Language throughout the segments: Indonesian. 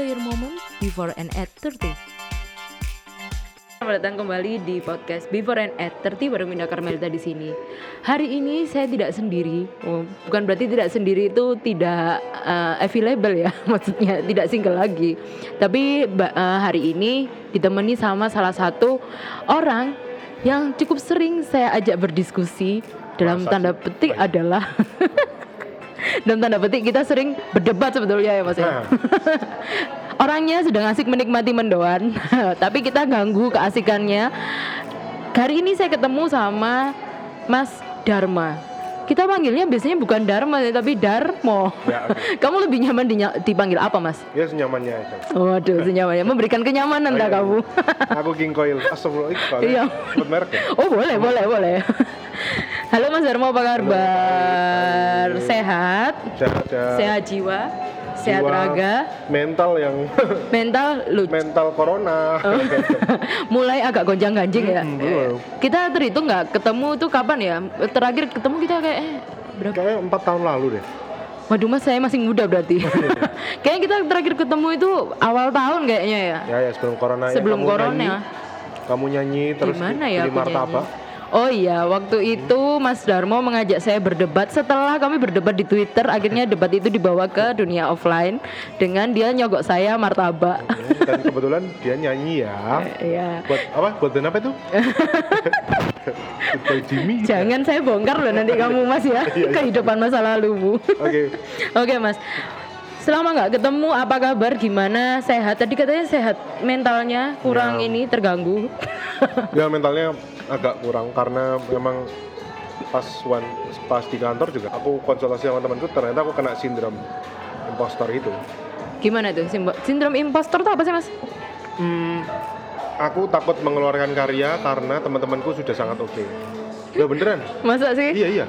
Enjoy your moment before and at 30. Selamat datang kembali di podcast Before and at 30 bareng Minda Karmelita di sini. Hari ini saya tidak sendiri. Oh, bukan berarti tidak sendiri itu tidak uh, available ya, maksudnya tidak single lagi. Tapi uh, hari ini ditemani sama salah satu orang yang cukup sering saya ajak berdiskusi dalam Masa tanda petik adalah dalam tanda petik kita sering berdebat sebetulnya ya Mas ya. Nah, Orangnya sedang asik menikmati mendoan, tapi kita ganggu keasikannya. Hari ini saya ketemu sama Mas Dharma. Kita panggilnya biasanya bukan Dharma ya, tapi Darmo. ya, oke. Kamu lebih nyaman dinya- dipanggil apa, Mas? ya senyamannya aja. Waduh, senyamannya memberikan kenyamanan Oh, dah iya. kamu. Aku King Coil. Astagfirullah, Iya. merek ya. Oh, boleh, boleh, boleh. Halo Mas Darmo, apa kabar? baik. Sehat? Sehat, sehat. Sehat jiwa? Sehat Jiwa, raga? Mental yang Mental lucu. mental corona. mulai agak gonjang-ganjing ya. Hmm, betul. Kita terhitung nggak ketemu tuh kapan ya? Terakhir ketemu kita kayak eh, berapa? Kayaknya empat tahun lalu deh. Waduh mas saya masih muda berarti. kayaknya kita terakhir ketemu itu awal tahun kayaknya ya. Ya ya sebelum corona. ya, Sebelum kamu corona. Nyanyi, kamu nyanyi terus Gimana di- ya di aku martabak. Oh iya, waktu itu Mas Darmo mengajak saya berdebat. Setelah kami berdebat di Twitter, akhirnya debat itu dibawa ke dunia offline dengan dia nyogok saya martabak. Ya, Dan kebetulan dia nyanyi ya. Iya. Buat apa? Buat band apa itu? Jimmy. Jangan saya bongkar loh nanti kamu Mas ya Iya, iya. kehidupan masa lalumu. Oke. Oke mas, selama nggak ketemu apa kabar? Gimana? Sehat? Tadi katanya sehat mentalnya kurang Ya. ini terganggu. Ya mentalnya agak kurang karena memang pas one, pas di kantor juga aku konsultasi sama temanku ternyata aku kena sindrom impostor itu. Gimana tuh? Sindrom impostor tuh apa sih mas? Hmm, aku takut mengeluarkan karya karena teman-temanku sudah sangat oke. Ya beneran? Masa sih? Iya iya.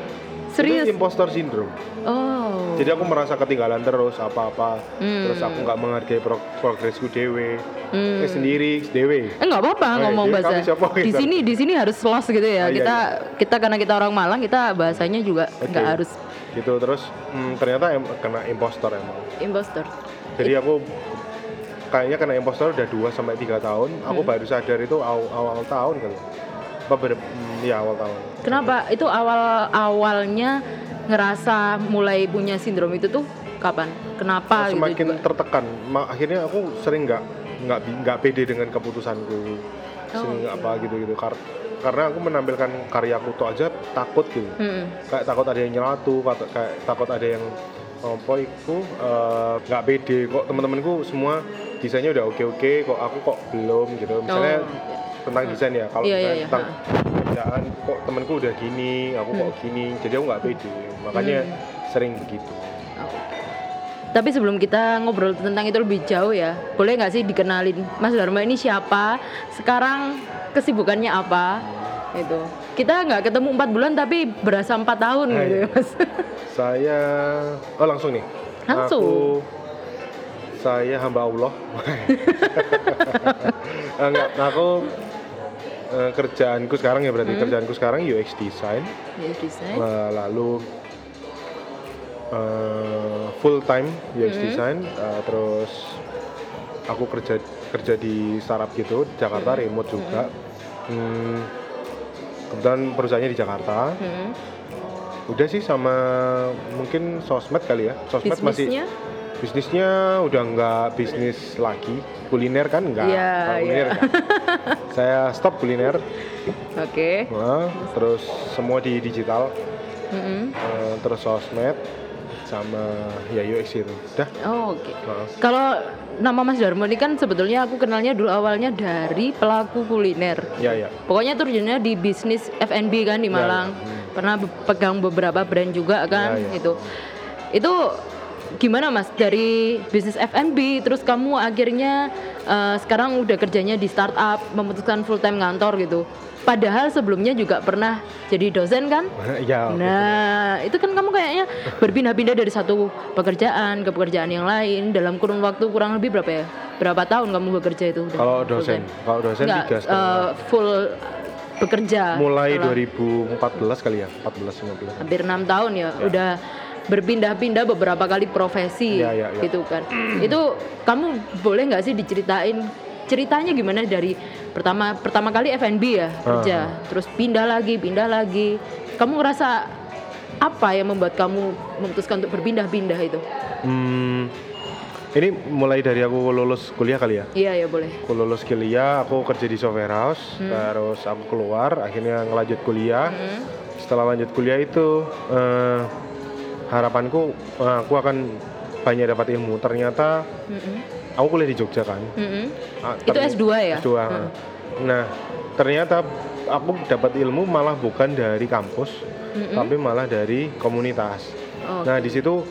Serius? Itu impostor syndrome. Oh. Jadi aku merasa ketinggalan terus apa-apa. Hmm. Terus aku nggak menghargai pro- progresku dewe. Hmm. Eh, sendiri dewe. Eh nggak apa-apa Oh, iya, ngomong jadi bahasa. siapa? Di sini di sini harus los gitu ya. Ah, iya, kita kita karena kita orang Malang kita bahasanya juga nggak harus Gitu terus hmm, ternyata em- kena impostor emang. impostor. Jadi aku kayaknya kena impostor udah 2 sampai 3 tahun. Aku Hmm. baru sadar itu awal, awal tahun kali. Apa ber- hmm, ya awal tahun. Kenapa? Itu awal awalnya ngerasa mulai punya sindrom itu tuh kapan? Kenapa gitu semakin juga? tertekan. Akhirnya aku sering nggak nggak nggak pede dengan keputusanku. Sering Oh, apa gitu-gitu. Kar- karena aku menampilkan karyaku tuh aja takut gitu. Mm-mm. Kayak takut ada yang nyelatu, kayak, takut ada yang apa iku eh, nggak pede kok teman-temanku semua desainnya udah oke-oke kok aku kok belum gitu. Misalnya Oh. Tentang desain ya kalau Iya, iya, misalnya iya. tentang kerjaan kok temanku udah gini aku kok gini jadi aku nggak pede makanya Hmm. sering begitu Tapi sebelum kita ngobrol tentang itu lebih jauh ya, boleh nggak sih dikenalin Mas Dharma ini siapa? Sekarang kesibukannya apa? Itu. Kita nggak ketemu empat bulan tapi berasa empat tahun Ah, gitu iya. ya Mas. saya oh langsung nih Langsung. aku saya hamba Allah enggak aku eh, kerjaanku sekarang ya Hmm. berarti kerjaanku sekarang UX design Ya, desain. Eh, lalu eh, full time UX Hmm. design eh, terus aku kerja kerja di startup gitu di Jakarta Hmm. remote juga Hmm, kebetulan perusahaannya di Jakarta Hmm. udah sih sama mungkin sosmed kali ya sosmed masih Bisnisnya? udah nggak bisnis lagi kuliner kan nggak Iya, Kalau kuliner iya. nggak. saya stop kuliner Oke. Nah, terus semua di digital Mm-mm. eh, terus sosmed sama ya UX itu udah Oh, Oke. Nah, Kalau nama Mas Darmo ini kan sebetulnya aku kenalnya dulu awalnya dari pelaku kuliner. ya ya Pokoknya terjunnya di bisnis F&B kan di Ya, ya. Malang. Hmm. Pernah pegang beberapa brand juga kan Ya, ya. gitu. Itu gimana Mas dari bisnis F&B terus kamu akhirnya eh, sekarang udah kerjanya di startup, memutuskan full time ngantor gitu. Padahal sebelumnya juga pernah jadi dosen kan? ya Nah, itu kan kamu kayaknya berpindah-pindah dari satu pekerjaan ke pekerjaan yang lain dalam kurun waktu kurang lebih berapa ya? Berapa tahun kamu bekerja itu? kalau dosen kalau dosen Enggak, tiga eh, full bekerja. mulai setelah 2014 kali ya 14 15 hampir enam tahun ya, udah berpindah-pindah beberapa kali profesi Iya, iya, iya. gitu kan. itu kamu boleh nggak sih diceritain ceritanya gimana dari pertama pertama kali F&B ya kerja, terus pindah lagi, pindah lagi. Kamu ngerasa apa yang membuat kamu memutuskan untuk berpindah-pindah itu? Hmm, ini mulai dari aku lulus kuliah kali ya. Iya ya boleh. Aku lulus kuliah, aku kerja di software house, terus aku keluar, akhirnya ngelanjut kuliah. Hmm. Setelah lanjut kuliah itu eh, harapanku eh, aku akan banyak dapat ilmu. Ternyata Mm-mm. aku kuliah di Jogja kan. Mm-mm. Ah, Itu terny- S2 ya? S2. Nah, ternyata aku dapat ilmu malah bukan dari kampus, tapi malah dari komunitas. Oh. Nah, di situ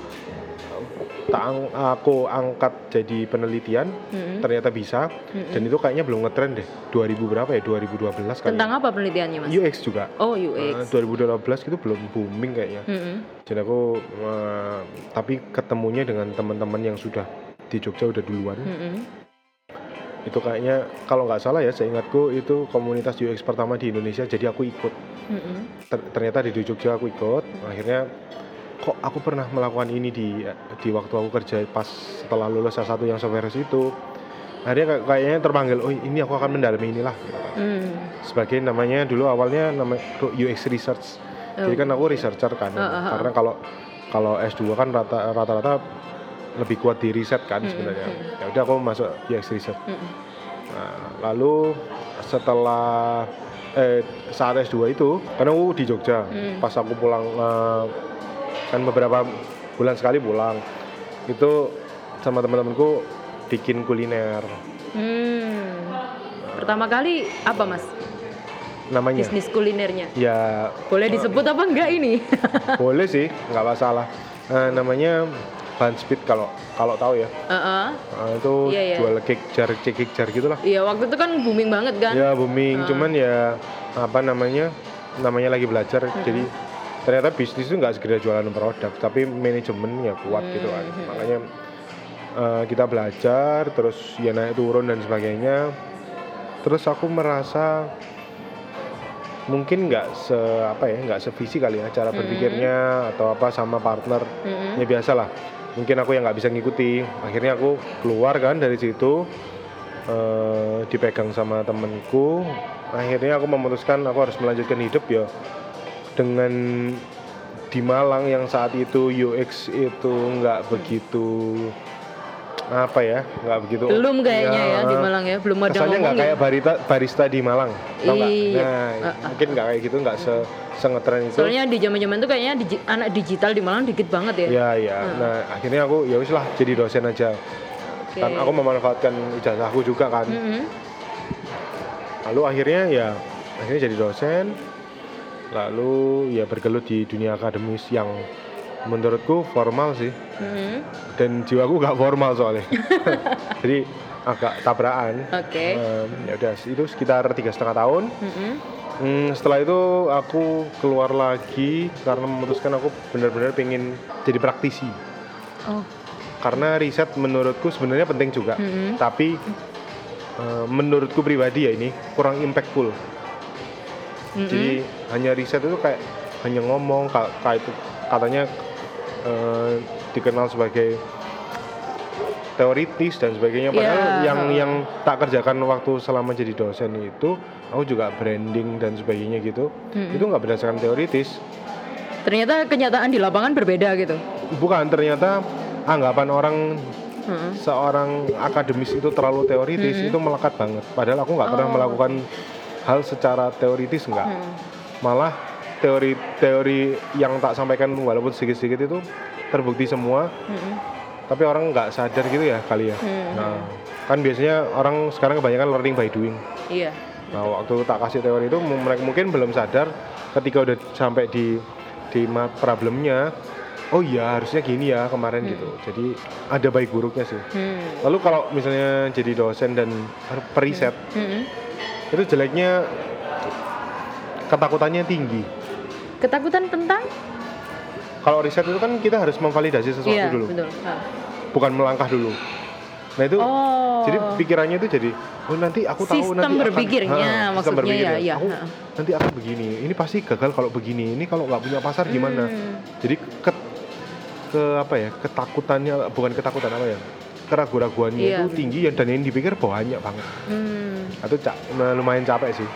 tak ang- aku angkat jadi penelitian, Mm-mm. ternyata bisa, dan itu kayaknya belum ngetren deh. 2000 berapa ya? 2012 kali. Tentang apa penelitiannya mas? UX juga. Oh UX. 2012 itu belum booming kayaknya. Mm-mm. Dan aku eh, tapi ketemunya dengan teman-teman yang sudah di Jogja udah duluan. Mm-mm. Itu kayaknya kalau nggak salah ya, seingatku itu komunitas UX pertama di Indonesia. Jadi aku ikut. Ter- ternyata di Jogja aku ikut. Akhirnya kok aku pernah melakukan ini di di waktu aku kerja pas setelah lulus S1 yang software itu. Akhirnya kayak- kayaknya terpanggil, oh ini aku akan mendalami inilah. Mm. Sebagai namanya dulu awalnya namanya UX research. Jadi kan aku researcher kan. Oh, oh, oh. Karena kalau kalau S2 kan rata- rata-rata lebih kuat di riset kan sebenarnya. Ya udah aku masuk UX research. Mm-mm. Nah, lalu setelah eh saat S2 itu karena aku di Jogja. Hmm. Pas aku pulang eh, kan beberapa bulan sekali pulang. Itu sama teman-temanku bikin kuliner Hmm. Pertama kali apa mas? namanya. Bisnis kulinernya. Ya Boleh disebut apa enggak ini? boleh sih, nggak masalah. Eh, namanya Banspeed kalau kalau tahu ya. Heeh. Nah, itu Iya, iya. jual cake jar, cake jar gitulah. Iya waktu itu kan booming banget kan? Ya booming, cuman ya apa namanya namanya lagi belajar, jadi ternyata bisnis itu nggak segera jualan produk, tapi manajemennya kuat gitu kan. Makanya eh, kita belajar, terus ya naik turun dan sebagainya. Terus aku merasa mungkin nggak se apa ya nggak sevisi kali ya cara berpikirnya atau apa sama partner Mm-mm. ya biasa lah mungkin aku yang nggak bisa ngikuti akhirnya aku keluar kan dari situ eh, dipegang sama temenku akhirnya aku memutuskan aku harus melanjutkan hidup ya dengan di Malang yang saat itu UX itu nggak begitu apa ya nggak begitu Belum kayaknya ya, di Ya, Malang ya, belum ada kesannya nggak kayak barista barista di Malang tau nggak? Iya. nah Uh-uh. mungkin nggak kayak gitu nggak se sengetren itu Soalnya di zaman-zaman itu kayaknya digi- anak digital di Malang dikit banget ya. Ya ya. Nah akhirnya aku ya wis lah jadi dosen aja. Oke. Kan aku memanfaatkan ijazahku juga kan. Mm-mm. Lalu akhirnya ya akhirnya jadi dosen. Lalu ya bergelut di dunia akademis yang menurutku formal sih. Mm-mm. Dan jiwaku gak formal soalnya. jadi agak tabrakan. Oke. Em, ya udah itu sekitar tiga setengah tahun. Mm-mm. Hmm, setelah itu aku keluar lagi karena memutuskan aku benar-benar pengen jadi praktisi. Oh. karena riset menurutku sebenarnya penting juga Mm-mm. tapi eh, menurutku pribadi ya ini kurang impactful Mm-mm. jadi hanya riset itu kayak hanya ngomong ka- kayak itu katanya eh, dikenal sebagai teoritis dan sebagainya padahal Ya. yang yang tak kerjakan waktu selama jadi dosen itu aku juga branding dan sebagainya gitu Mm-mm. itu nggak berdasarkan teoritis Ternyata kenyataan di lapangan berbeda gitu. bukan ternyata anggapan orang Mm-mm. seorang akademis itu terlalu teoritis itu melekat banget padahal aku nggak pernah Oh. melakukan hal secara teoritis nggak Mm. malah teori-teori yang tak sampaikan walaupun sedikit-sedikit itu terbukti semua Mm-mm. tapi orang nggak sadar gitu ya kali ya Hmm. nah kan biasanya orang sekarang kebanyakan learning by doing Iya. nah waktu tak kasih teori itu mereka mungkin belum sadar ketika udah sampai di di problemnya oh iya harusnya gini ya kemarin gitu jadi ada baik buruknya sih Hmm. Lalu kalau misalnya jadi dosen dan periset, Mm-mm. Itu jeleknya ketakutannya tinggi. Ketakutan tentang? Kalau riset itu kan kita harus memvalidasi sesuatu Iya, dulu, betul. Ah. bukan melangkah dulu. Nah itu, Oh. jadi pikirannya itu jadi, oh nanti aku tahu Sistem nanti akan- berpikirnya, Ha, sistem maksudnya berpikirnya. ya, iya, Aku ha. nanti akan begini, ini pasti gagal kalau begini, ini kalau nggak punya pasar gimana? Hmm. Jadi ke- ke apa ya ketakutannya bukan ketakutan apa ya keraguan-raguannya Iya, itu bener. tinggi ya dan yang dipikir banyak banget. Hmm. itu ca- lumayan capek sih.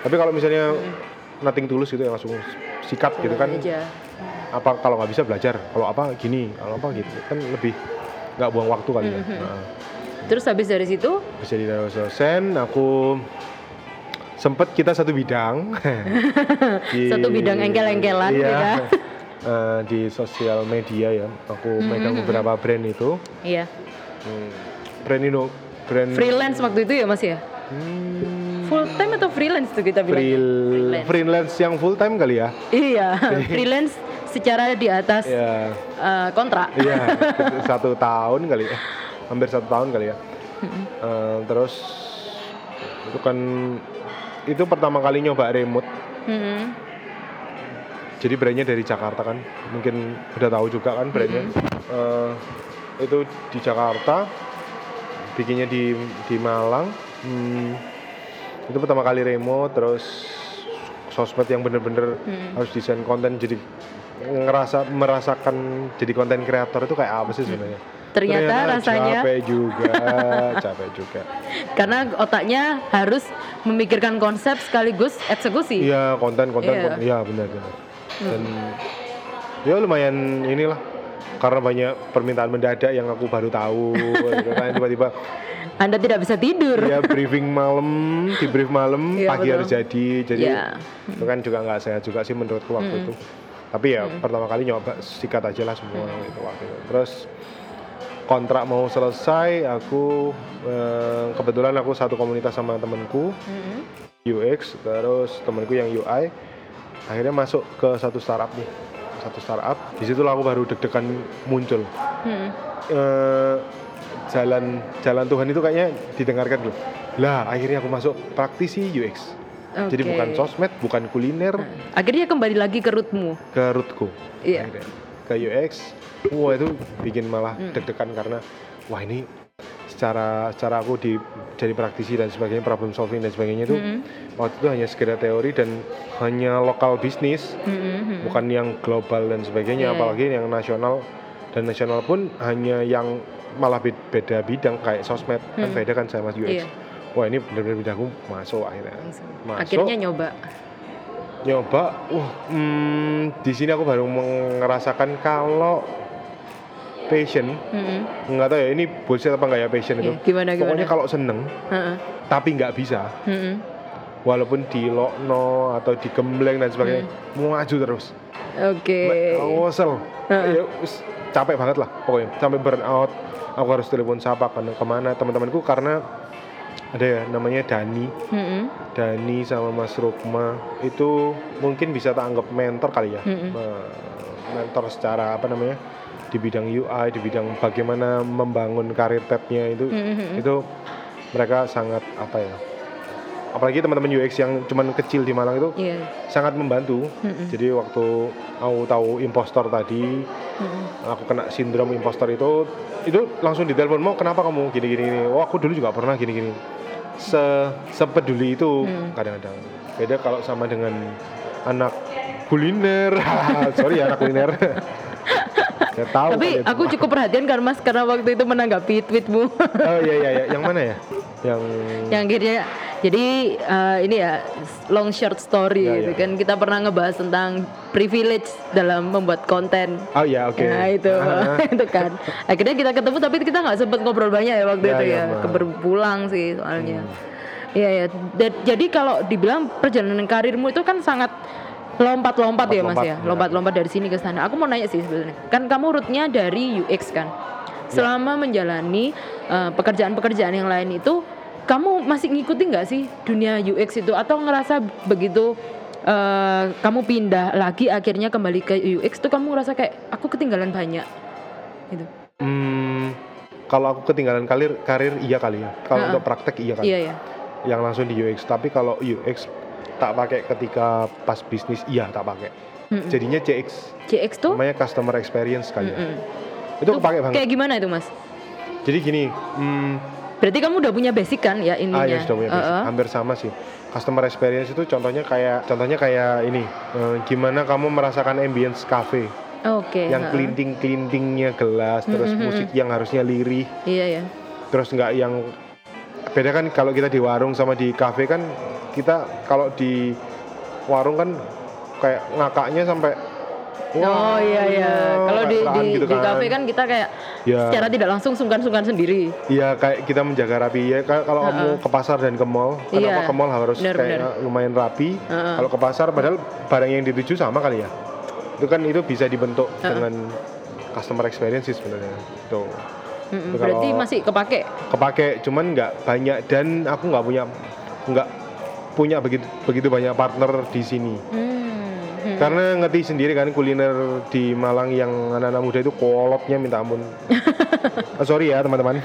Tapi kalau misalnya nothing tulus gitu ya langsung sikat gitu kan aja. apa kalau nggak bisa belajar? Kalau apa gini kalau apa gitu. Kan lebih nggak buang waktu kali ya. Mhm. Nah, Terus habis dari situ? Bisa di dosen aku sempet kita satu bidang. Di- Satu bidang engkel-engkelan, iya, ya. Eh, di sosial media ya. Aku Mhm, megang mhm. beberapa brand itu. Iya Hmm, brand itu brand freelance waktu itu ya Mas ya? Hmm, Full time atau freelance tuh kita bilang? freel- Freelance. freelance yang full time kali ya? Iya, freelance secara di atas ya eh, kontrak. iya satu tahun kali ya. Hampir satu tahun kali ya. Eh, terus itu kan itu pertama kali nyoba remote. Mhm. jadi brandnya dari Jakarta kan? Mungkin udah tahu juga kan brandnya. Eh, itu di Jakarta bikinnya di di Malang Hmm, itu pertama kali remote terus sosmed yang bener-bener Hmm. harus desain konten jadi ngerasa merasakan jadi konten kreator itu kayak apa sih sebenarnya Ternyata, rasanya capek juga capek juga karena otaknya harus memikirkan konsep sekaligus eksekusi. iya konten konten Iya. kon- iya benar benar dan ya lumayan inilah karena banyak permintaan mendadak yang aku baru tahu gitu kan tiba-tiba Anda tidak bisa tidur. ya briefing malam di brief malam Iya, pagi betul. harus jadi jadi Iya. itu kan juga nggak sehat juga sih menurutku waktu itu tapi ya pertama kali nyoba sikat aja lah semua itu waktu itu terus kontrak mau selesai aku eh, kebetulan aku satu komunitas sama temenku Mhm. UX terus temenku yang UI akhirnya masuk ke satu startup nih satu startup di situ aku baru deg-degan muncul Mhm. eh, jalan jalan Tuhan itu kayaknya didengarkan dulu lah akhirnya aku masuk praktisi UX jadi Oke. bukan sosmed bukan kuliner Akhirnya kembali lagi ke rootmu. ke rootku Iya. akhirnya. ke UX wah itu bikin malah Hmm. deg-degan karena wah ini secara secara aku di jadi praktisi dan sebagainya problem solving dan sebagainya itu Mhm. waktu itu hanya sekedar teori dan hanya lokal bisnis Mhm. bukan yang global dan sebagainya Iya, apalagi yang nasional dan nasional pun hanya yang malah be- beda bidang kayak sosmed kan Hmm. beda kan sama UX Iya. wah ini benar-benar bidangku masuk akhirnya masuk Akhirnya nyoba. nyoba wah hmm, di sini aku baru merasakan kalau passion Mhm. nggak tahu ya ini bullshit apa nggak ya passion itu Iya, Gimana gimana? pokoknya kalau seneng Heeh. tapi nggak bisa Mhm. walaupun di lokno atau di gembleng dan sebagainya Hmm. maju terus Oke. Ngosel. Heeh. Ya, wis, capek banget lah pokoknya. Sampai burn out. Aku harus telepon siapa kan ke mana teman-temanku karena ada ya namanya Dani. Mhm. Dani sama Mas Rukma itu mungkin bisa tak anggap mentor kali ya. Mm-mm. Eh, mentor secara apa namanya? Di bidang UI, di bidang bagaimana membangun karir path-nya itu Mhm. itu mereka sangat apa ya? Apalagi teman-teman UX yang cuman kecil di Malang itu Iya. sangat membantu. Mhm. Jadi waktu aku tahu impostor tadi, Mhm. aku kena sindrom impostor itu, itu langsung ditelepon mau kenapa kamu gini gini gini. Oh aku dulu juga pernah gini gini. Se sepeduli itu Hmm. kadang-kadang. Beda kalau sama dengan anak kuliner. Sorry ya anak kuliner. Gak tahu. Tapi aku cukup perhatian kan Mas karena waktu itu menanggapi tweetmu Oh iya iya iya. Yang mana ya? Yang yang akhirnya jadi eh, ini ya long short story Ya, gitu ya. kan kita pernah ngebahas tentang privilege dalam membuat konten. Oh iya oke. Nah itu itu kan. Akhirnya kita ketemu tapi kita nggak sempat ngobrol banyak ya waktu Ya, itu ya, ya. maaf. Keburu pulang sih soalnya. Iya ya. Jadi kalau dibilang perjalanan karirmu itu kan sangat lompat-lompat ya Mas ya. ya. Lompat-lompat dari sini ke sana. Aku mau nanya sih sebenarnya. Kan kamu rootnya dari UX kan. Selama menjalani eh, pekerjaan-pekerjaan yang lain itu kamu masih ngikutin nggak sih dunia UX itu atau ngerasa begitu eh, kamu pindah lagi akhirnya kembali ke UX tuh kamu ngerasa kayak aku ketinggalan banyak gitu. Hmm, kalau aku ketinggalan karir karir iya kali ya. Kalau Ha-ha. untuk praktek iya kali. Iya ya. yang langsung di UX tapi kalau UX tak pakai ketika pas bisnis iya tak pakai Mm-mm. jadinya CX CX tuh namanya customer experience kali ya Mm-mm. itu kepake banget kayak gimana itu mas? jadi gini hmm, Berarti kamu udah punya basic kan ya ininya? ah ya sudah punya basic. Uh-uh. hampir sama sih customer experience itu contohnya kayak contohnya kayak ini eh, gimana kamu merasakan ambience cafe Oke. yang ha-ha. kelinting kelintingnya gelas terus Mm-mm. musik yang harusnya lirih Iya ya. terus nggak yang beda kan kalau kita di warung sama di kafe kan kita kalau di warung kan kayak ngakaknya sampai oh iya iya. Kalau di di, gitu di kafe kan kita kayak ya. secara tidak langsung sungkan-sungkan sendiri. Iya kayak kita menjaga rapi. Ya Ka- kalau kamu ke pasar dan ke mall kenapa Iya, ke mall harus benar, kayak benar. lumayan rapi. Kalau ke pasar padahal barang yang dituju sama kali ya. Itu kan itu bisa dibentuk dengan customer experience sih sebenarnya. Tuh Mm-mm, Itu Berarti kalau- masih kepake. kepake cuman nggak banyak dan aku nggak punya nggak punya begitu begitu banyak partner di sini Hmm. hmm. karena ngerti sendiri kan kuliner di Malang yang anak-anak muda itu kolotnya minta ampun Ah, sorry ya teman-teman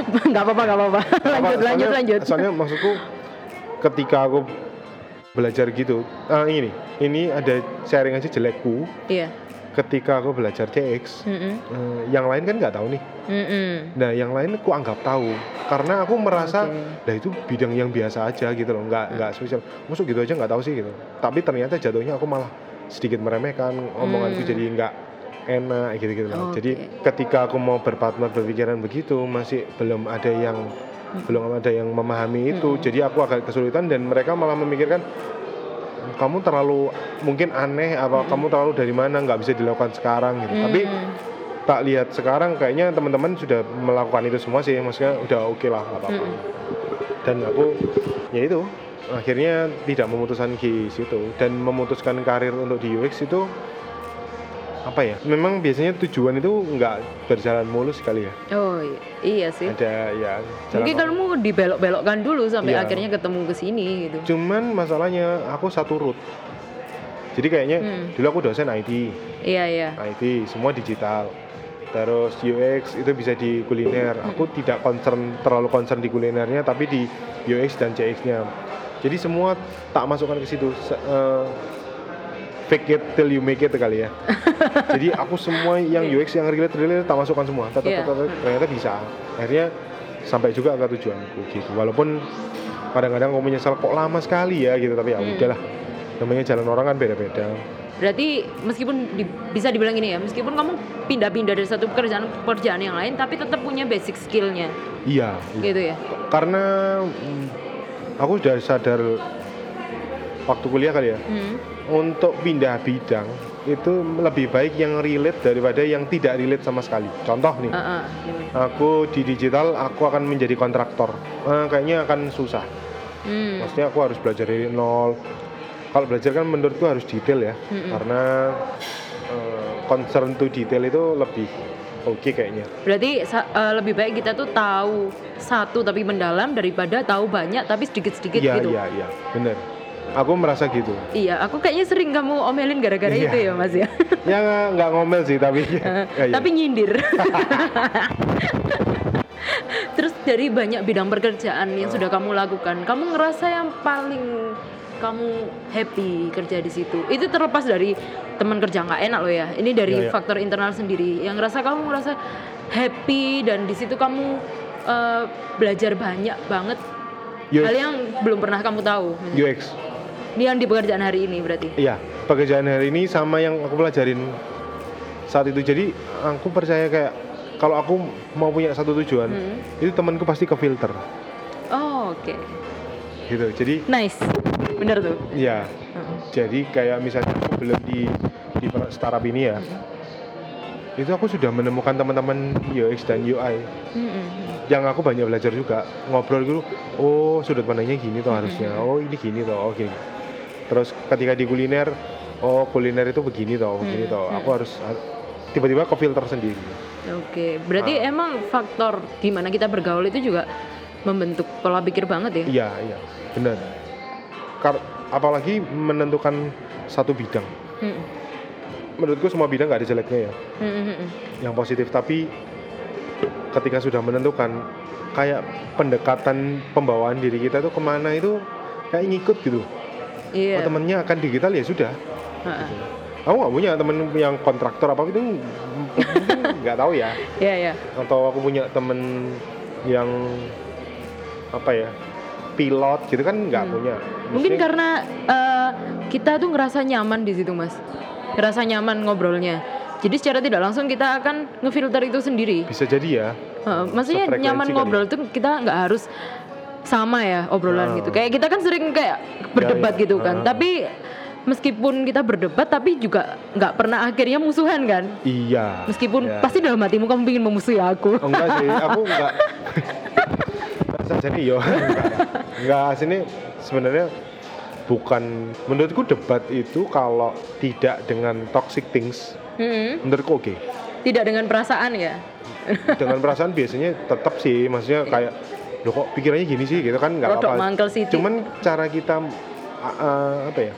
Nggak apa-apa, nggak apa-apa. lanjut, Apa, lanjut, soalnya- lanjut. Soalnya maksudku ketika aku belajar gitu, ah ini ini ada sharing aja jelekku. Iya. Ketika aku belajar CX, Mm-mm. eh, yang lain kan nggak tahu nih. Mm-mm. Nah, yang lain aku anggap tahu karena aku merasa, Oke. lah itu bidang yang biasa aja gitu loh, nggak nggak spesial. Masuk gitu aja nggak tahu sih gitu. Tapi ternyata jatuhnya aku malah sedikit meremehkan, omonganku Hmm. jadi nggak enak gitu gitu loh. Oke. Jadi ketika aku mau berpartner berpikiran begitu masih belum ada yang belum ada yang memahami itu. Hmm. Jadi aku agak kesulitan dan mereka malah memikirkan kamu terlalu mungkin aneh apa kamu terlalu dari mana nggak bisa dilakukan sekarang gitu. Tapi Hmm. tak lihat sekarang kayaknya teman-teman sudah melakukan itu semua sih maksudnya udah oke lah nggak apa-apa Mm-mm. dan aku ya itu akhirnya tidak memutuskan di situ dan memutuskan karir untuk di UX itu apa ya memang biasanya tujuan itu nggak berjalan mulus sekali ya Oh iya, sih. ada ya Mungkin kamu dibelok-belokkan dulu sampai Iya. akhirnya ketemu ke sini gitu. cuman masalahnya aku satu route jadi kayaknya Hmm. dulu aku dosen IT Iya iya. IT semua digital terus UX itu bisa di kuliner aku tidak concern terlalu concern di kulinernya tapi di UX dan CX nya jadi semua tak masukkan ke situ eh, fake it till you make it kali ya. Jadi aku semua yang UX yang relate relate tak masukkan semua. Tet- Iya. tet- tet, ternyata bisa. Akhirnya sampai juga ke tujuanku gitu. Walaupun kadang-kadang aku menyesal kok lama sekali ya gitu tapi ya Hmm. udahlah. Namanya jalan orang kan beda-beda. Berarti meskipun di- bisa dibilang ini ya, meskipun kamu pindah-pindah dari satu pekerjaan ke pekerjaan yang lain, tapi tetap punya basic skillnya, iya, iya. gitu ya. karena mm, aku sudah sadar waktu kuliah kali ya Hmm. untuk pindah bidang itu lebih baik yang relate daripada yang tidak relate sama sekali contoh nih ah, gimana? aku di digital aku akan menjadi kontraktor Eh, kayaknya akan susah Hmm. maksudnya aku harus belajar dari nol kalau belajar kan menurutku harus detail ya Mm-mm. karena eh, concern to detail itu lebih oke kayaknya Berarti eh, lebih baik kita tuh tahu satu tapi mendalam daripada tahu banyak tapi sedikit-sedikit iya gitu. iya iya bener aku merasa gitu Iya, aku kayaknya sering kamu omelin gara-gara Iya. itu ya, Mas ya. ya nggak ngomel sih tapi ya, iya. Tapi nyindir. Terus dari banyak bidang pekerjaan yang sudah kamu lakukan, kamu ngerasa yang paling kamu happy kerja di situ. Itu terlepas dari teman kerja nggak enak loh ya. Ini dari Iya, iya. faktor internal sendiri. Yang ngerasa kamu ngerasa happy dan di situ kamu eh, belajar banyak banget UX. hal yang belum pernah kamu tahu. UX Ini yang di pekerjaan hari ini berarti. Iya, pekerjaan hari ini sama yang aku pelajarin saat itu. Jadi aku percaya kayak kalau aku mau punya satu tujuan, Hmm. itu temanku pasti ke filter, Oh, oke. gitu. Jadi Nice. Bener tuh. ya, Heeh. jadi kayak misalnya aku belum di di startup ini ya, itu aku sudah menemukan teman-teman UX dan UI Mm-mm. yang aku banyak belajar juga ngobrol dulu. Oh sudut pandangnya gini toh harusnya. Oh ini gini toh. Oh gini. Terus ketika di kuliner, oh kuliner itu begini toh, begini Hmm, toh. hmm. Aku harus tiba-tiba ke filter sendiri. Oke, berarti Ah. emang faktor gimana kita bergaul itu juga membentuk pola pikir banget ya? Iya, iya, benar. Kar- apalagi menentukan satu bidang. Mm-mm. Menurutku semua bidang nggak ada jeleknya ya, Mm-mm. yang positif. Tapi ketika sudah menentukan, kayak pendekatan pembawaan diri kita tuh ke mana itu kayak ngikut gitu. Iya. Oh, temennya akan digital ya sudah. Ha-ha. Aku nggak punya temen yang kontraktor apa itu mungkin nggak tahu ya. Iya, iya. Atau aku punya temen yang apa ya pilot gitu kan nggak Hmm. punya. Mungkin Maksudnya- karena eh, kita tuh ngerasa nyaman di situ, Mas. ngerasa nyaman ngobrolnya. Jadi secara tidak langsung kita akan ngefilter itu sendiri. bisa jadi ya Heeh, maksudnya nyaman kali ngobrol tuh kita nggak harus sama ya obrolan Ah. gitu. Kayak kita kan sering kayak berdebat ya. gitu kan. Ah. Tapi meskipun kita berdebat tapi juga nggak pernah akhirnya musuhan kan. iya Meskipun Ya. pasti dalam hatimu kamu ingin memusuhi aku. Oh, enggak sih, aku enggak. Jadi yo. enggak. Enggak, sini sebenarnya bukan menurutku debat itu kalau tidak dengan toxic things Mm-mm. menurutku oke. Tidak dengan perasaan ya. Dengan perasaan biasanya tetap sih, maksudnya kayak loh kok pikirannya gini sih gitu kan nggak apa-apa. Cuman cara kita uh, apa ya?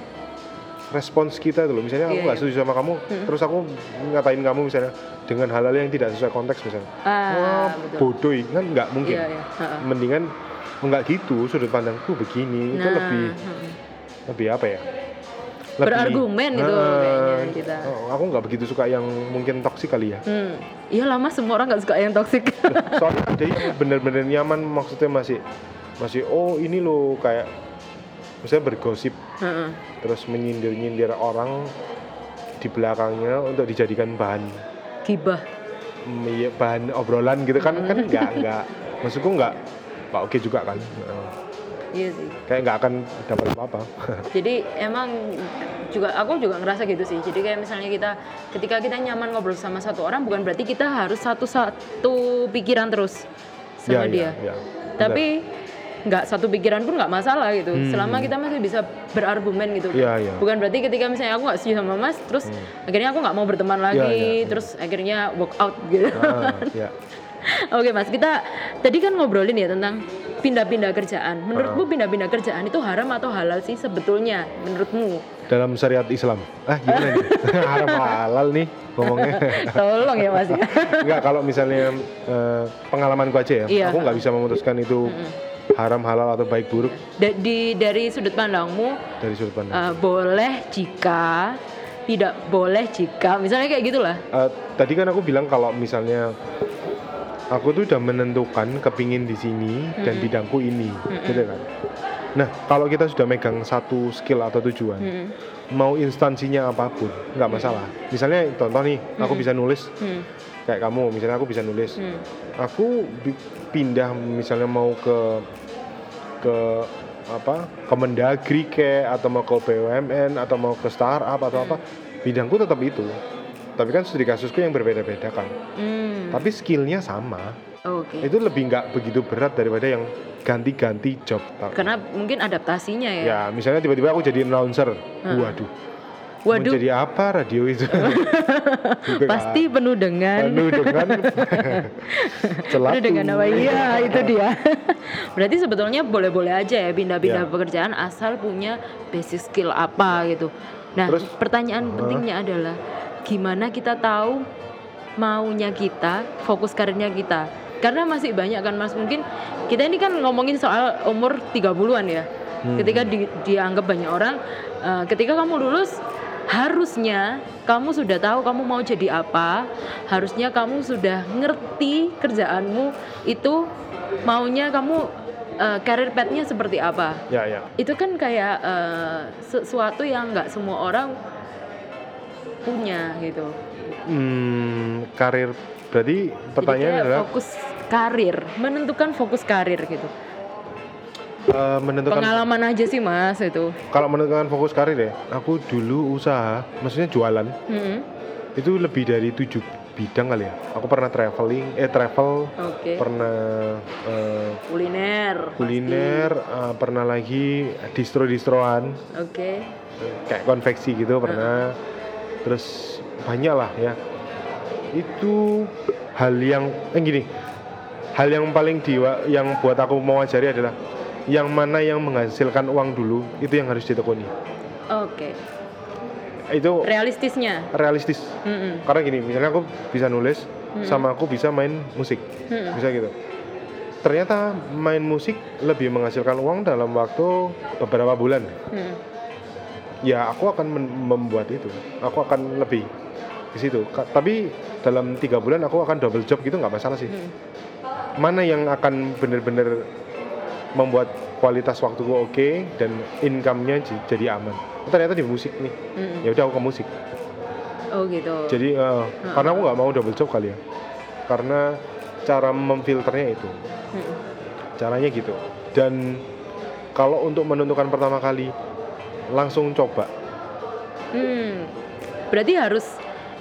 respons kita itu loh misalnya aku Iya, nggak iya. setuju sama kamu terus aku ngatain kamu misalnya dengan hal-hal yang tidak sesuai konteks misalnya Ah, wah betul. bodoh kan nggak mungkin Iya, iya. Ha-ha. mendingan nggak gitu sudut pandangku begini itu Nah, lebih mm-mm. lebih apa ya Berargumen itu kayaknya kita. oh, aku nggak begitu suka yang mungkin toksik kali ya Hmm. Iya lama semua orang nggak suka yang toksik. soalnya ada yang bener-bener nyaman maksudnya masih masih oh ini loh kayak misalnya bergosip Heeh. terus menyindir-nyindir orang di belakangnya untuk dijadikan bahan Gibah. mm, iya, bahan obrolan gitu kan kan nggak nggak maksudku nggak nggak oke juga kan. Iya sih. kayak nggak akan dapat apa-apa Jadi emang juga aku juga ngerasa gitu sih. Jadi kayak misalnya kita ketika kita nyaman ngobrol sama satu orang bukan berarti kita harus satu-satu pikiran terus sama Ya, dia. ya, ya. Tapi nggak satu pikiran pun nggak masalah gitu. Selama kita masih bisa berargumen gitu. Hmm. Iya, iya. Bukan berarti ketika misalnya aku nggak setuju sama Mas, terus akhirnya aku nggak mau berteman lagi, iya, iya. terus akhirnya walk out gitu. Ah, ya. Oke Mas, kita tadi kan ngobrolin ya tentang pindah-pindah kerjaan. Ah. Menurutmu pindah-pindah kerjaan itu haram atau halal sih sebetulnya menurutmu? dalam syariat Islam ah gimana nih haram halal nih ngomongnya Tolong ya Mas ya. Enggak kalau misalnya eh, pengalamanku aja ya Iya. aku nggak bisa memutuskan itu haram halal atau baik buruk Da- di dari sudut pandangmu dari sudut pandang eh, boleh jika tidak boleh jika misalnya kayak gitulah. Eh, tadi kan aku bilang kalau misalnya aku tuh udah menentukan kepingin di sini dan bidangku ini gitu kan? Nah kalau kita sudah megang satu skill atau tujuan Mm-mm. mau instansinya apa pun nggak masalah. Misalnya contoh nih aku bisa nulis Hmm. kayak kamu misalnya aku bisa nulis. Hmm. aku pindah misalnya mau ke ke apa ke Mendagri kayak atau mau ke BUMN atau mau ke startup atau apa bidangku tetap itu tapi kan studi kasusku yang berbeda-beda kan Hmm. tapi skillnya sama Oke. itu lebih nggak begitu berat daripada yang ganti-ganti job tak. Karena mungkin adaptasinya ya. ya misalnya tiba-tiba aku jadi announcer waduh mau Waduh, jadi apa radio itu Gitu kan. pasti penuh dengan penuh dengan. Penuh dengan apa? Iya, itu dia. Berarti sebetulnya boleh-boleh aja ya pindah-pindah Ya. pekerjaan asal punya basic skill apa gitu. Nah, Terus- pertanyaan pentingnya adalah gimana kita tahu maunya kita, fokus karirnya kita. Karena masih banyak kan Mas mungkin kita ini kan ngomongin soal umur 30-an ya. Hmm. Ketika di- dianggap banyak orang eh, ketika kamu lulus harusnya kamu sudah tahu kamu mau jadi apa, harusnya kamu sudah ngerti kerjaanmu itu maunya kamu eh, karir path-nya seperti apa. ya ya Itu kan kayak eh, sesuatu yang nggak semua orang punya gitu. Hmm, karir berarti pertanyaannya adalah fokus karir, menentukan fokus karir gitu. eh, menentukan Pengalaman aja sih mas itu. kalau menentukan fokus karir ya aku dulu usaha maksudnya jualan Mm-mm. itu lebih dari tujuh bidang kali ya aku pernah traveling eh travel Oke. pernah eh, Kuliner. kuliner eh, pernah lagi distro distroan Oke. kayak konveksi gitu pernah terus banyak lah ya itu hal yang eh gini hal yang paling diwa yang buat aku mau ajari adalah yang mana yang menghasilkan uang dulu itu yang harus ditekuni Oke. itu Realistisnya. realistis Mm-mm. karena gini misalnya aku bisa nulis sama aku bisa main musik Mm-mm. bisa gitu ternyata main musik lebih menghasilkan uang dalam waktu beberapa bulan Mm. Ya aku akan membuat itu aku akan lebih ke situ tapi dalam tiga bulan aku akan double job gitu nggak masalah sih Mm. mana yang akan bener-bener membuat kualitas waktuku oke dan income-nya jadi aman Oh, ternyata di musik nih Mm-mm. ya udah aku ke musik Oh gitu. Jadi eh, karena aku nggak mau double job kali ya. Karena cara memfilternya itu, Mm-mm. caranya gitu. Dan kalau untuk menentukan pertama kali langsung coba. Hmm. Berarti harus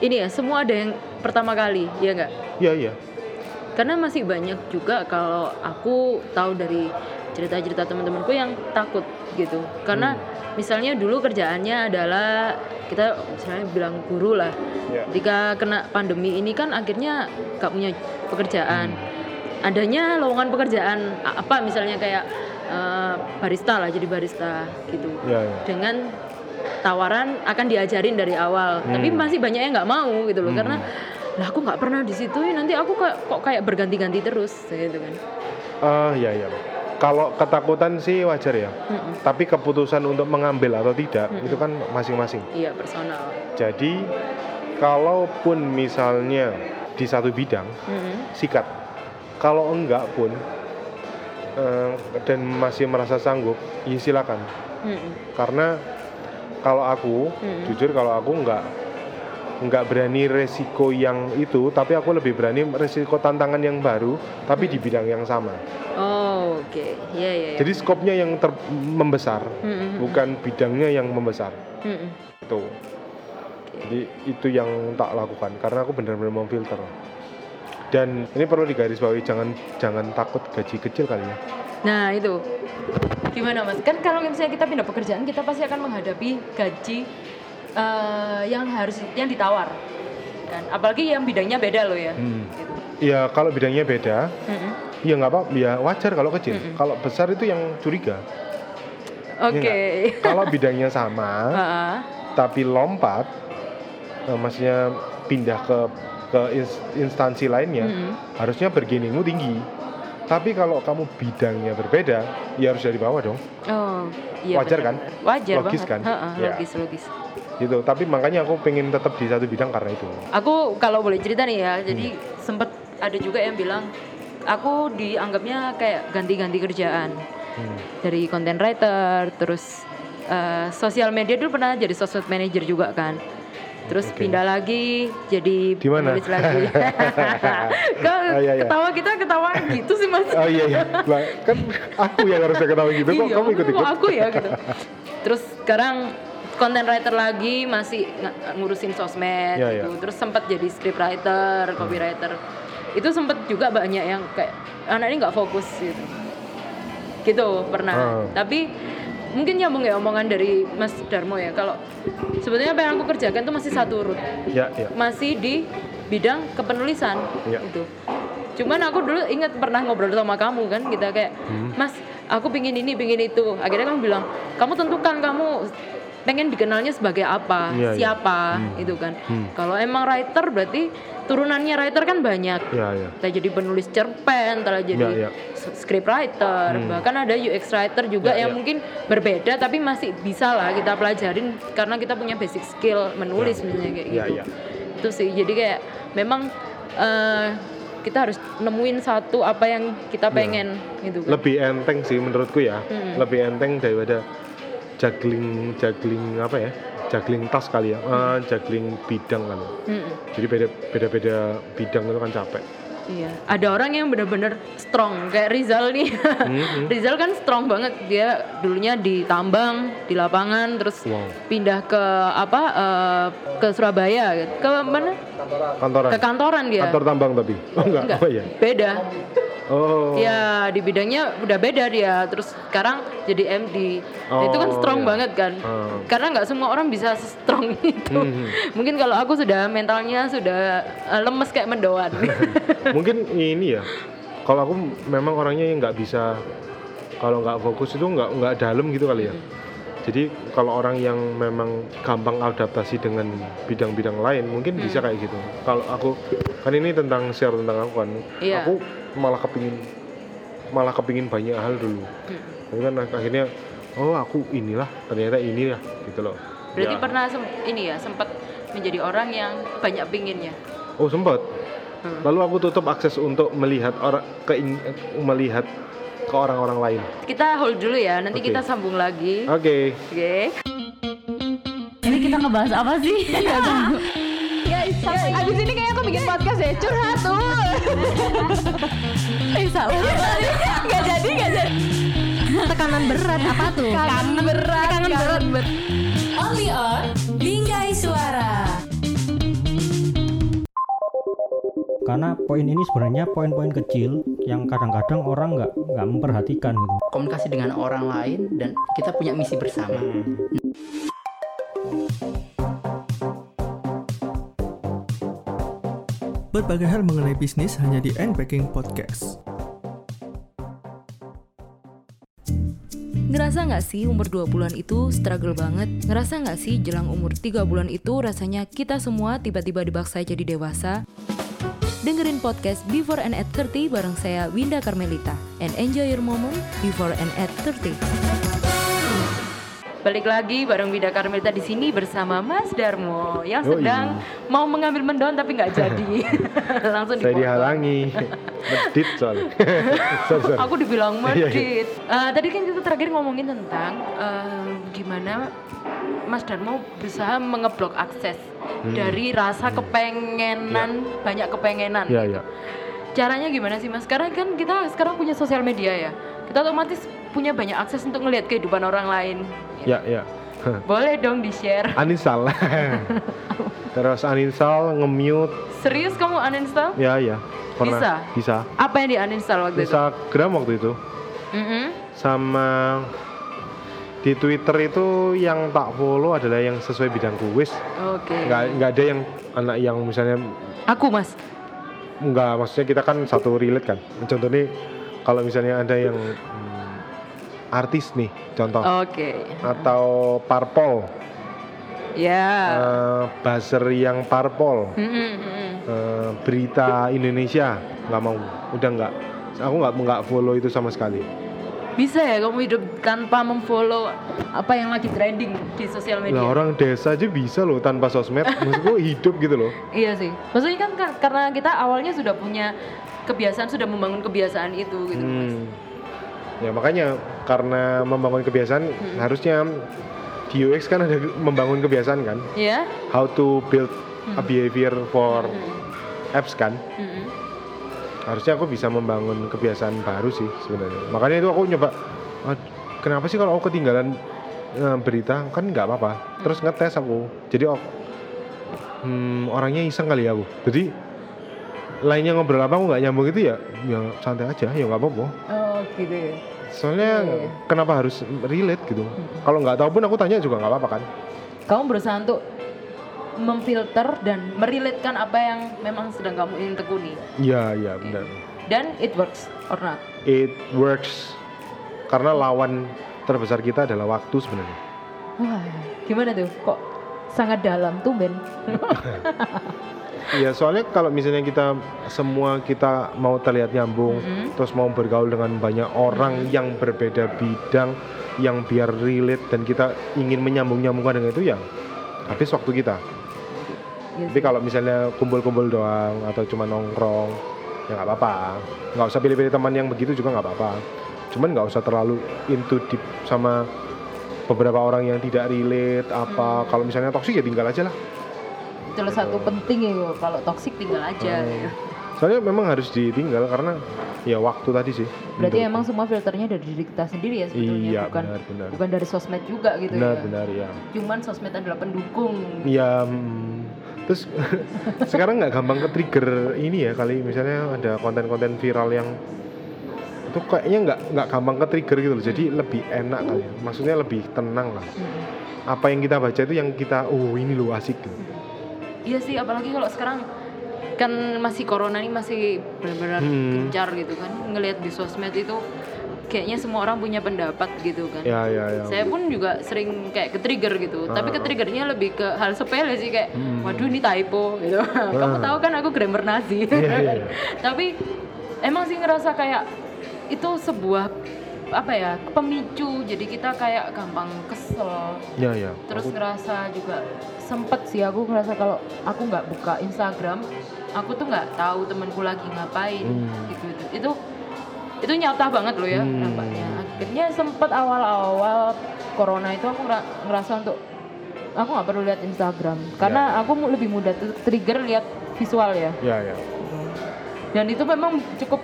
ini ya, semua ada yang pertama kali, ya nggak? Iya iya. Karena masih banyak juga kalau aku tahu dari cerita-cerita teman-temanku yang takut gitu. Karena misalnya dulu kerjaannya adalah kita misalnya bilang guru lah. Iya. Ketika kena pandemi ini kan akhirnya gak punya pekerjaan. Adanya lowongan pekerjaan apa misalnya kayak eh, barista lah jadi barista gitu. Iya iya. Dengan tawaran akan diajarin dari awal. Tapi Hmm. masih banyak yang nggak mau gitu loh Hmm. karena lah aku nggak pernah di situ nanti aku kok, kok kayak berganti-ganti terus gitu kan. Ah iya iya. Kalau ketakutan sih wajar ya. Mm-mm. Tapi keputusan untuk mengambil atau tidak itu kan masing-masing. Iya personal. Jadi kalaupun misalnya di satu bidang Mm-mm. sikat. Kalau enggak pun eh, dan masih merasa sanggup, ya silakan. Mm-mm. Karena kalau aku Mm-mm. jujur kalau aku enggak enggak berani resiko yang itu, tapi aku lebih berani resiko tantangan yang baru, tapi di bidang yang sama. Oh oke, Iya iya. iya. Jadi skopnya yang ter- membesar, Mm-mm. bukan bidangnya yang membesar. Mm-mm. Itu. Jadi itu yang tak lakukan karena aku benar-benar memfilter. Dan ini perlu digarisbawahi jangan jangan takut gaji kecil kali ya. Nah itu gimana mas? Kan kalau misalnya kita pindah pekerjaan kita pasti akan menghadapi gaji eh, yang harus yang ditawar. Kan? Apalagi yang bidangnya beda loh ya. Hmm. Gitu. Ya kalau bidangnya beda, Mm-mm. ya nggak apa, ya wajar kalau kecil. Mm-mm. Kalau besar itu yang curiga. Oke. Iya Kalau bidangnya sama, tapi lompat, eh, maksudnya pindah ke ke ins- instansi lainnya, Mm-mm. harusnya bergeningmu tinggi. Tapi kalau kamu bidangnya berbeda, ya harus dari bawah dong. Oh, iya Wajar benar, kan? Wajar Logis banget. kan? Heeh, Iya. Logis, logis. Gitu. Tapi makanya aku pengen tetap di satu bidang karena itu. Aku kalau boleh cerita nih ya, jadi Hmm. sempet ada juga yang bilang aku dianggapnya kayak ganti-ganti kerjaan Hmm. dari content writer, terus eh, sosial media dulu pernah jadi sosmed manager juga kan. Terus Oke. pindah lagi jadi Di mana? penulis lagi. Kok Oh, iya, iya. ketawa kita ketawa gitu sih mas? Oh iya iya, Lah, kan aku yang harusnya ketawa gitu kok Iya, kamu ikut ikut. aku ya gitu. Terus sekarang content writer lagi masih ng- ngurusin sosmed Iya, gitu. iya. Terus sempat jadi script writer, copywriter. Itu sempat juga banyak yang kayak anak ini nggak fokus gitu. Gitu pernah. Ah. Tapi mungkin nyambung ya omongan dari Mas Darmo ya kalau sebetulnya apa yang aku kerjakan itu masih satu urut Ya ya. masih di bidang kepenulisan Iya. gitu. Cuman aku dulu ingat pernah ngobrol sama kamu kan kita kayak Hmm. Mas aku pingin ini pingin itu akhirnya kamu bilang kamu tentukan kamu pengen dikenalnya sebagai apa Iya, iya. siapa Hmm. itu kan Hmm. kalau emang writer berarti turunannya writer kan banyak Ya ya. kita jadi penulis cerpen, telah jadi Iya, iya. script writer, Hmm. bahkan ada UX writer juga Iya, yang iya. mungkin berbeda tapi masih bisa lah kita pelajarin karena kita punya basic skill menulis Iya. misalnya kayak Iya, gitu. iya. Itu sih jadi kayak memang eh, kita harus nemuin satu apa yang kita Iya. pengen gitu kan. Lebih enteng sih menurutku ya. Hmm. Lebih enteng daripada juggling juggling apa ya? Juggling tas kali ya. Hmm. Eh, juggling bidang kan. Mm-mm. Jadi beda beda beda bidang itu kan capek. Iya, ada orang yang benar-benar strong kayak Rizal nih. Hmm, Rizal kan strong banget dia dulunya di tambang, di lapangan, terus Wow. pindah ke apa eh, ke Surabaya, ke mana? Kantoran. Ke kantoran dia. Kantor tambang tapi. Oh enggak. Enggak, Oh iya. beda. Oh. Ya di bidangnya udah beda dia. Terus sekarang jadi MD. Nah, itu kan Oh, strong iya. banget kan. Ah. Karena nggak semua orang bisa strong itu. Hmm. Mungkin kalau aku sudah mentalnya sudah eh, lemes kayak mendoan. Mungkin ini ya. Kalau aku memang orangnya yang nggak bisa kalau nggak fokus itu nggak nggak dalam gitu kali ya. Jadi kalau orang yang memang gampang adaptasi dengan bidang-bidang lain mungkin bisa Hmm. kayak gitu. Kalau aku kan ini tentang share tentang aku kan. Iya. Aku malah kepingin malah kepingin banyak hal dulu. Hmm. Tapi kan akhirnya oh aku inilah ternyata ini ya gitu loh. Berarti Ya. pernah sem- ini ya sempat menjadi orang yang banyak pinginnya. Oh sempat. Hmm. Lalu aku tutup akses untuk melihat orang ke melihat ke orang-orang lain. Kita hold dulu ya, nanti Oke. kita sambung lagi. Oke. Oke. Ini kita ngebahas apa sih? Tahu. Abis ini kayak aku bikin podcast ya curhat tuh. Eh salah. Gak jadi, gak jadi. Tekanan berat apa tuh? Kangen berat, Kangen berat. berat. Only on Bingkai Suara. karena poin ini sebenarnya poin-poin kecil yang kadang-kadang orang nggak nggak memperhatikan gitu komunikasi dengan orang lain dan kita punya misi bersama. Berbagai hal mengenai bisnis hanya di Unpacking Podcast. Ngerasa nggak sih umur 20-an itu struggle banget? Ngerasa nggak sih jelang umur 3 bulan itu rasanya kita semua tiba-tiba dibaksa jadi dewasa? Dengerin podcast Before and at 30 bareng saya Winda Carmelita and enjoy your moment before and at 30. Balik lagi bareng Winda Carmelita di sini bersama Mas Darmo yang Yoi. sedang mau mengambil mendon tapi nggak jadi. Langsung Saya dipotong. dihalangi. Medit soalnya. Aku dibilang Iya, iya. medit. Eh, tadi kan kita terakhir ngomongin tentang eh, gimana Mas Darmo berusaha mengeblok akses dari rasa kepengenan banyak kepengenan. Hmm. Iya, iya. Caranya gimana sih Mas? Karena kan kita sekarang punya sosial media ya. Kita otomatis punya banyak akses untuk ngelihat kehidupan orang lain. Ya, ya. Boleh dong di-share. Uninstall. Terus uninstall, nge-mute. Serius kamu uninstall? Ya, ya. Pernah. Bisa? Bisa. Apa yang di-uninstall waktu itu? Instagram waktu itu. Mm-mm. Sama di Twitter itu yang tak follow adalah yang sesuai bidangku wis Oke. nggak nggak ada yang anak yang misalnya Aku Mas. nggak maksudnya kita kan satu relate kan contohnya kalau misalnya ada yang hmm, artis nih contoh Oke. atau parpol Ya. eh, buzzer yang parpol mm-mm. eh, berita Indonesia nggak mau udah nggak aku nggak nggak follow itu sama sekali Bisa ya kamu hidup tanpa memfollow apa yang lagi trending di sosial media? lah orang desa aja bisa loh tanpa sosmed maksudku hidup gitu loh Iya sih. Maksudnya kan kar- karena kita awalnya sudah punya kebiasaan, sudah membangun kebiasaan itu gitu. Mas. Hmm. Ya makanya karena membangun kebiasaan Hmm. harusnya di UX kan ada membangun kebiasaan kan. Ya. How to build Hmm. a behavior for apps kan. Mm-mm. Harusnya aku bisa membangun kebiasaan baru sih sebenarnya. Makanya itu aku nyoba. "Ah, kenapa sih kalau aku ketinggalan eh, berita kan nggak apa-apa. Terus ngetes aku. Jadi aku hmm, orangnya iseng kali ya aku. Jadi lainnya ngobrol apa aku nggak nyambung itu ya ya santai aja ya nggak apa-apa. Oh gitu ya. Soalnya iya. kenapa harus relate gitu? Kalau nggak tahu pun aku tanya juga nggak apa-apa kan? Kamu berusaha untuk memfilter dan merelatekan apa yang memang sedang kamu ingin tekuni. Iya iya benar. Dan it works or not. It works karena lawan terbesar kita adalah waktu sebenarnya. Wah, gimana tuh? Kok sangat dalam tuh Ben? Iya soalnya kalau misalnya kita semua kita mau terlihat nyambung, Mhm. terus mau bergaul dengan banyak orang yang berbeda bidang, yang biar relate dan kita ingin menyambung-nyambungkan dengan itu ya habis waktu kita. Iya Tapi kalau misalnya kumpul-kumpul doang atau cuma nongkrong, ya nggak apa-apa. Nggak usah pilih-pilih teman yang begitu juga nggak apa-apa. Cuman nggak usah terlalu into deep sama beberapa orang yang tidak relate apa. Kalau misalnya toksik ya tinggal aja lah. Itu salah satu penting ya kalau toxic tinggal aja. Hmm. Soalnya memang harus ditinggal karena ya waktu tadi sih. Berarti Untuk- emang semua filternya dari diri kita sendiri ya sebetulnya Iya, bukan benar, benar. bukan dari sosmed juga gitu benar ya. benar ya. Cuman sosmed adalah pendukung. Iya. hmm. Terus sekarang nggak gampang ke trigger ini ya kali misalnya ada konten-konten viral yang itu kayaknya nggak nggak gampang ke trigger gitu loh. Jadi lebih enak kali. ya. Maksudnya lebih tenang lah. Hmm. Apa yang kita baca itu yang kita oh ini loh asik gitu. Iya sih apalagi kalau sekarang kan masih corona ini masih benar-benar Hmm. gencar gitu kan ngelihat di sosmed itu kayaknya semua orang punya pendapat gitu kan. Ya ya ya. Saya pun juga sering kayak ke-trigger gitu. Tapi Ah. ke-triggernya lebih ke hal sepele sih kayak Hmm. waduh ini typo gitu. Kamu Ah. tahu kan aku grammar Nazi. Iya, iya, iya. Tapi emang sih ngerasa kayak itu sebuah apa ya pemicu. Jadi kita kayak gampang kesel. Ya ya. terus Aku- ngerasa juga sempet sih aku ngerasa kalau aku nggak buka Instagram aku tuh nggak tahu temanku lagi ngapain Hmm. gitu itu itu itu nyata banget loh ya Hmm. nampaknya akhirnya sempet awal-awal corona itu aku ngera- ngerasa untuk aku nggak perlu lihat Instagram. Karena aku mu- lebih mudah trigger lihat visual ya. Ya ya. Dan itu memang cukup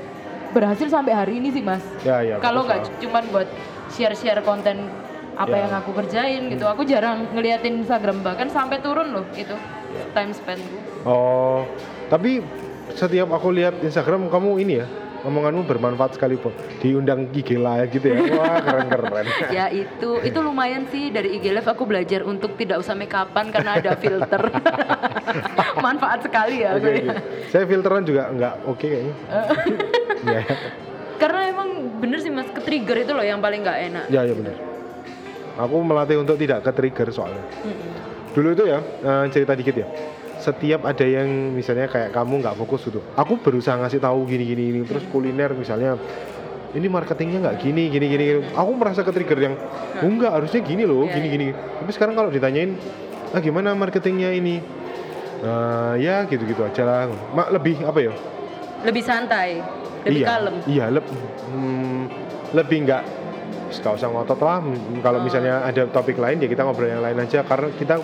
berhasil sampai hari ini sih mas. Ya ya kalau nggak cuman buat share-share konten apa Ya. yang aku kerjain gitu aku jarang ngeliatin Instagram bahkan sampai turun loh itu time spendku oh tapi setiap aku lihat Instagram kamu ini ya omonganmu bermanfaat sekali po diundang IG live gitu ya. Wah keren keren ya itu itu lumayan sih. Dari IG Live aku belajar untuk tidak usah make upan karena ada filter. Manfaat sekali ya oke ya. saya filteran juga nggak oke kayaknya. Ya. Karena emang bener sih mas ke trigger itu loh yang paling nggak enak. Ya ya benar aku melatih untuk tidak ke trigger soalnya dulu itu ya eh, cerita dikit ya setiap ada yang misalnya kayak kamu nggak fokus gitu. Aku berusaha ngasih tahu gini gini ini terus kuliner misalnya ini marketingnya nggak gini gini gini gini. aku merasa ke trigger yang oh enggak harusnya gini loh Iya, gini gini. Tapi sekarang kalau ditanyain ah gimana marketingnya ini? Nah, ya gitu-gitu aja lah. Mak lebih apa ya? Lebih santai lebih iya, kalem. Iya, leb- hmm, lebih nggak nggak usah ngotot lah. Hmm, Kalau Oh. misalnya ada topik lain ya kita ngobrol yang lain aja. Karena kita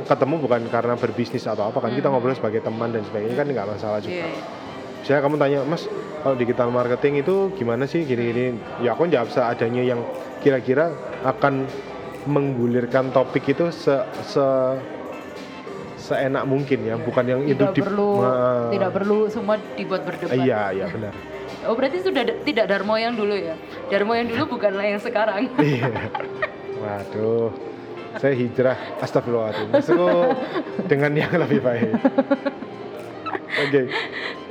ketemu bukan karena berbisnis atau apa kan kita ngobrol sebagai teman dan sebagainya kan nggak masalah Hmm. Iya, juga. iya. Kamu tanya, Mas, kalau digital marketing itu gimana sih gini-gini? Ya aku jawab seadanya yang kira-kira akan menggulirkan topik itu se, se seenak mungkin ya, bukan yang itu tidak perlu Ma- tidak perlu semua dibuat berdebat Iya, iya benar. oh berarti sudah da- tidak Darmo yang dulu ya Darmo yang dulu bukanlah yang sekarang Iya. Waduh. Saya hijrah astagfirullahaladzim. Masuk dengan yang lebih baik. Oke.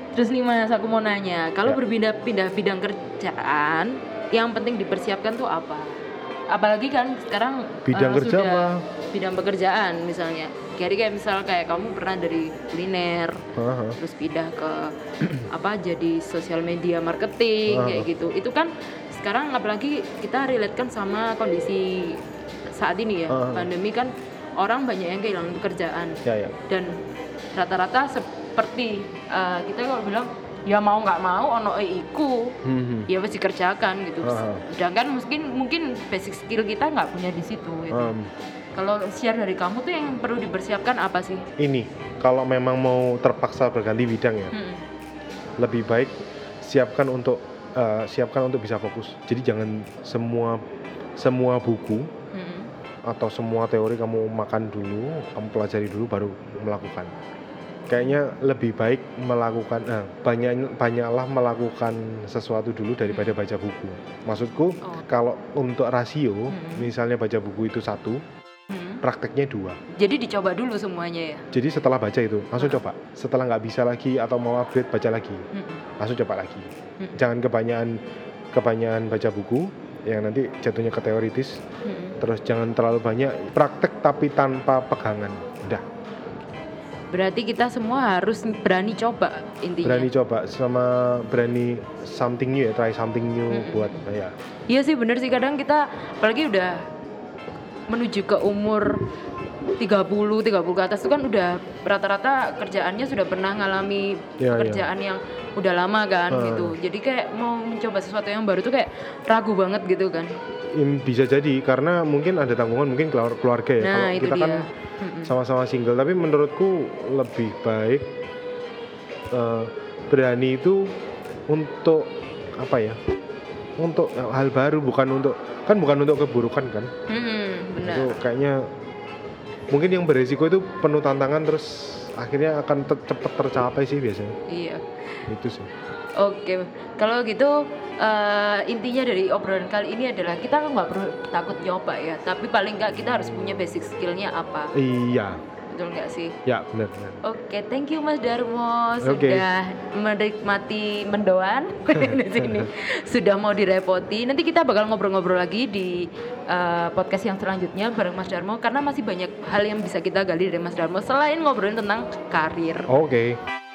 Terus nih mas, aku mau nanya, kalau Ya. berpindah-pindah bidang kerjaan, yang penting dipersiapkan tuh apa? Apalagi kan sekarang Bidang eh, kerja sudah apa? bidang pekerjaan misalnya. Jadi kayak misal kayak kamu pernah dari kuliner, Haha. terus pindah ke apa jadi sosial media marketing Ah. kayak gitu. Itu kan sekarang apalagi kita relate kan sama kondisi saat ini ya, Ah. pandemi kan orang banyak yang kehilangan pekerjaan Ya ya. dan rata-rata seperti uh, kita kalau bilang ya mau nggak mau ono e iku Hmm, ya pasti dikerjakan gitu Ah. sedangkan mungkin mungkin basic skill kita nggak punya di situ gitu. Em, kalau share dari kamu tuh yang perlu dipersiapkan apa sih ini kalau memang mau terpaksa berganti bidang ya, Hmm. lebih baik siapkan untuk eh, siapkan untuk bisa fokus. Jadi jangan semua semua buku. Atau semua teori kamu makan dulu, kamu pelajari dulu baru melakukan. Kayaknya lebih baik melakukan eh, banyak banyaklah melakukan sesuatu dulu daripada baca buku. Maksudku Oh. kalau untuk rasio, Hmm. misalnya baca buku itu satu, Hmm. prakteknya dua. jadi dicoba dulu semuanya ya Jadi setelah baca itu langsung coba. Setelah nggak bisa lagi atau mau upgrade baca lagi, Hmm. langsung coba lagi. Hmm. Jangan kebanyakan kebanyakan baca buku yang nanti jatuhnya ke teoritis. Hmm. Terus jangan terlalu banyak praktek tapi tanpa pegangan. Udah. berarti kita semua harus berani coba intinya berani coba sama berani something new ya try something new Mm-mm. buat ya Iya sih bener sih kadang kita apalagi udah menuju ke umur 30 30 ke atas itu kan udah rata-rata kerjaannya sudah pernah ngalami Ya, pekerjaan yang udah lama kan Ah. gitu. Jadi kayak mau mencoba sesuatu yang baru tuh kayak ragu banget gitu kan. Bisa jadi karena mungkin ada tanggungan mungkin keluar- keluarga ya Nah, kalau itu kita dia. kan sama-sama single tapi menurutku lebih baik eh, berani itu untuk apa ya untuk hal baru bukan untuk kan bukan untuk keburukan kan Mm-mm, benar. itu kayaknya mungkin yang beresiko itu penuh tantangan terus akhirnya akan te- cepet tercapai sih biasanya. Iya. itu sih. Oke, kalau gitu eh, intinya dari obrolan kali ini adalah kita nggak perlu takut nyoba ya, tapi paling nggak kita harus punya basic skillnya apa, iya betul nggak sih? ya benar benar Oke, thank you Mas Darmo Oke. sudah menikmati mendoan di sini, sudah mau direpoti. Nanti kita bakal ngobrol-ngobrol lagi di eh, podcast yang selanjutnya bareng Mas Darmo karena masih banyak hal yang bisa kita gali dari Mas Darmo selain ngobrolin tentang karir. oke Enjoy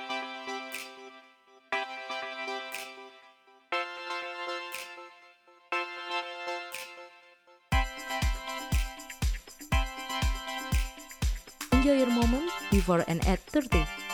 before and at 30.